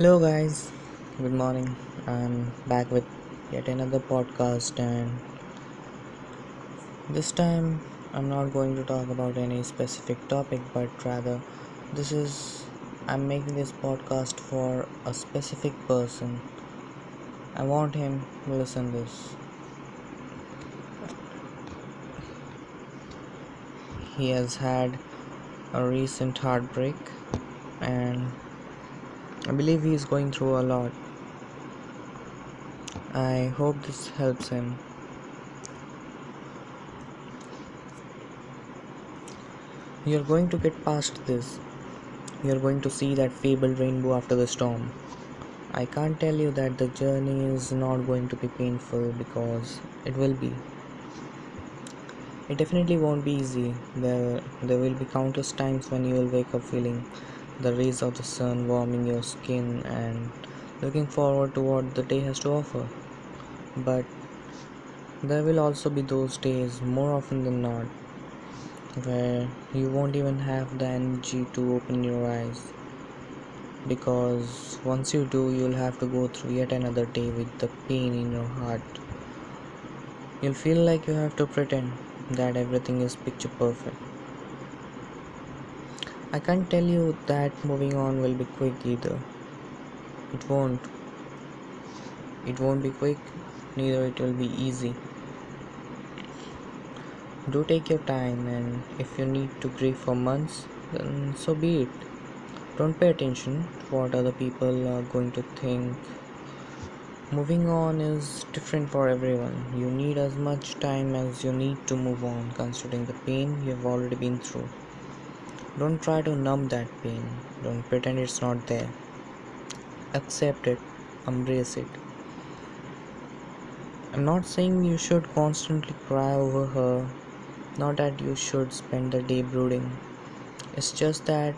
Hello, guys. Good morning. I'm back with yet another podcast, and this time I'm not going to talk about any specific topic, but rather, this is I'm making this podcast for a specific person. I want him to listen this. He has had a recent heartbreak, and I believe he is going through a lot. I hope this helps him. You're going to get past this. You're going to see that fabled rainbow after the storm. I can't tell you that the journey is not going to be painful because it will be. It definitely won't be easy. There, there will be countless times when you will wake up feeling the rays of the sun warming your skin and looking forward to what the day has to offer. But there will also be those days, more often than not, where you won't even have the energy to open your eyes. Because once you do you'll have to go through yet another day with the pain in your heart. You'll feel like you have to pretend that everything is picture perfect i can't tell you that moving on will be quick either. It won't. It won't be quick neither it will be easy. Do take your time and if you need to grieve for months then so be it. Don't pay attention to what other people are going to think. Moving on is different for everyone. You need as much time as you need to move on considering the pain you have already been through don't try to numb that pain. Don't pretend it's not there. Accept it. Embrace it. I'm not saying you should constantly cry over her. Not that you should spend the day brooding. It's just that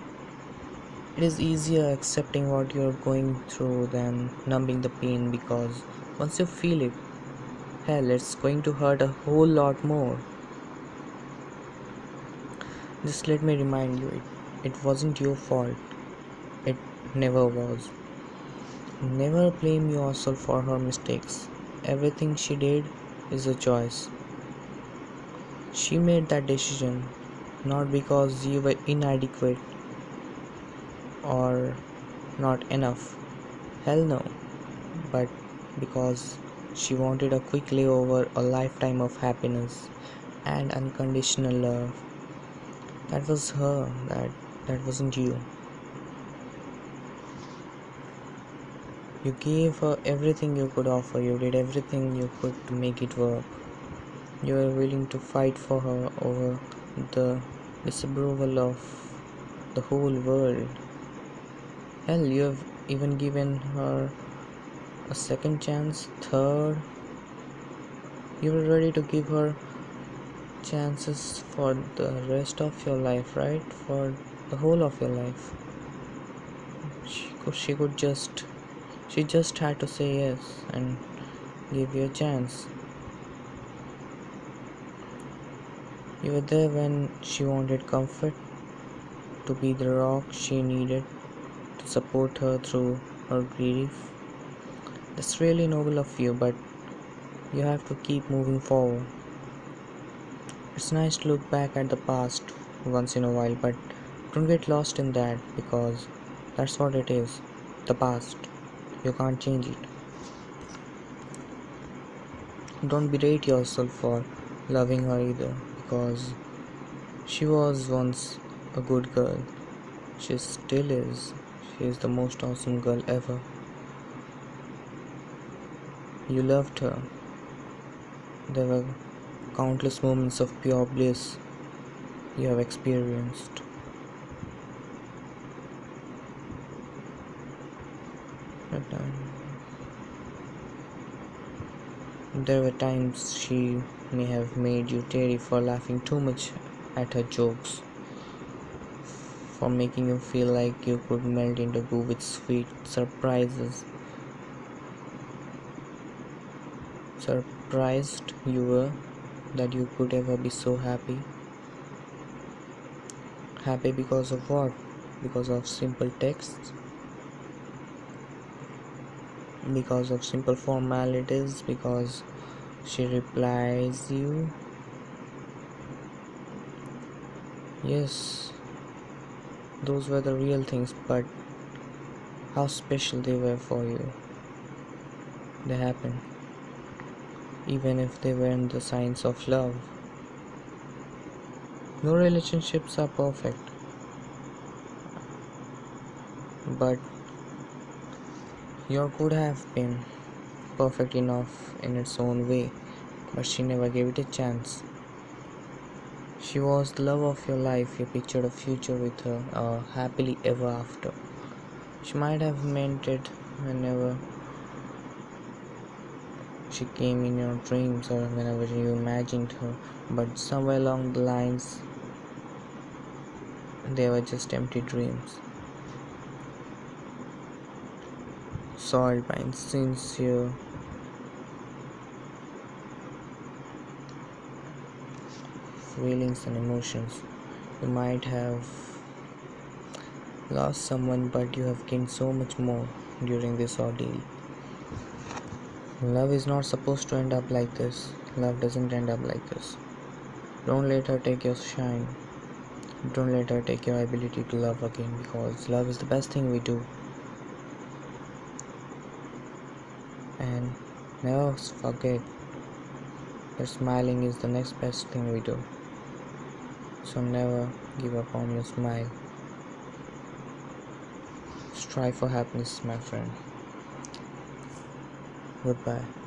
it is easier accepting what you're going through than numbing the pain because once you feel it, hell, it's going to hurt a whole lot more. Just let me remind you, it, it wasn't your fault. It never was. Never blame yourself for her mistakes. Everything she did is a choice. She made that decision not because you were inadequate or not enough. Hell no. But because she wanted a quick layover, a lifetime of happiness and unconditional love. That was her, that that wasn't you. You gave her everything you could offer, you did everything you could to make it work. You were willing to fight for her over the disapproval of the whole world. Hell, you have even given her a second chance, third. You were ready to give her chances for the rest of your life, right? For the whole of your life. She could, she could just, she just had to say yes and give you a chance. You were there when she wanted comfort, to be the rock she needed to support her through her grief. That's really noble of you, but you have to keep moving forward. It's nice to look back at the past once in a while, but don't get lost in that because that's what it is the past. You can't change it. Don't berate yourself for loving her either because she was once a good girl. She still is. She is the most awesome girl ever. You loved her. There were countless moments of pure bliss you have experienced. There were times she may have made you teary for laughing too much at her jokes, for making you feel like you could melt into goo with sweet surprises. Surprised you were that you could ever be so happy. Happy because of what? Because of simple texts? because of simple formalities because she replies you yes those were the real things but how special they were for you they happened even if they weren't the signs of love. No relationships are perfect. But your could have been perfect enough in its own way but she never gave it a chance. She was the love of your life you pictured a future with her uh, happily ever after. She might have meant it whenever she came in your dreams or whenever you imagined her but somewhere along the lines they were just empty dreams soiled by insincere feelings and emotions. You might have lost someone, but you have gained so much more during this ordeal. Love is not supposed to end up like this. Love doesn't end up like this. Don't let her take your shine. Don't let her take your ability to love again because love is the best thing we do. And never forget that smiling is the next best thing we do. So never give up on your smile. Strive for happiness, my friend. Goodbye.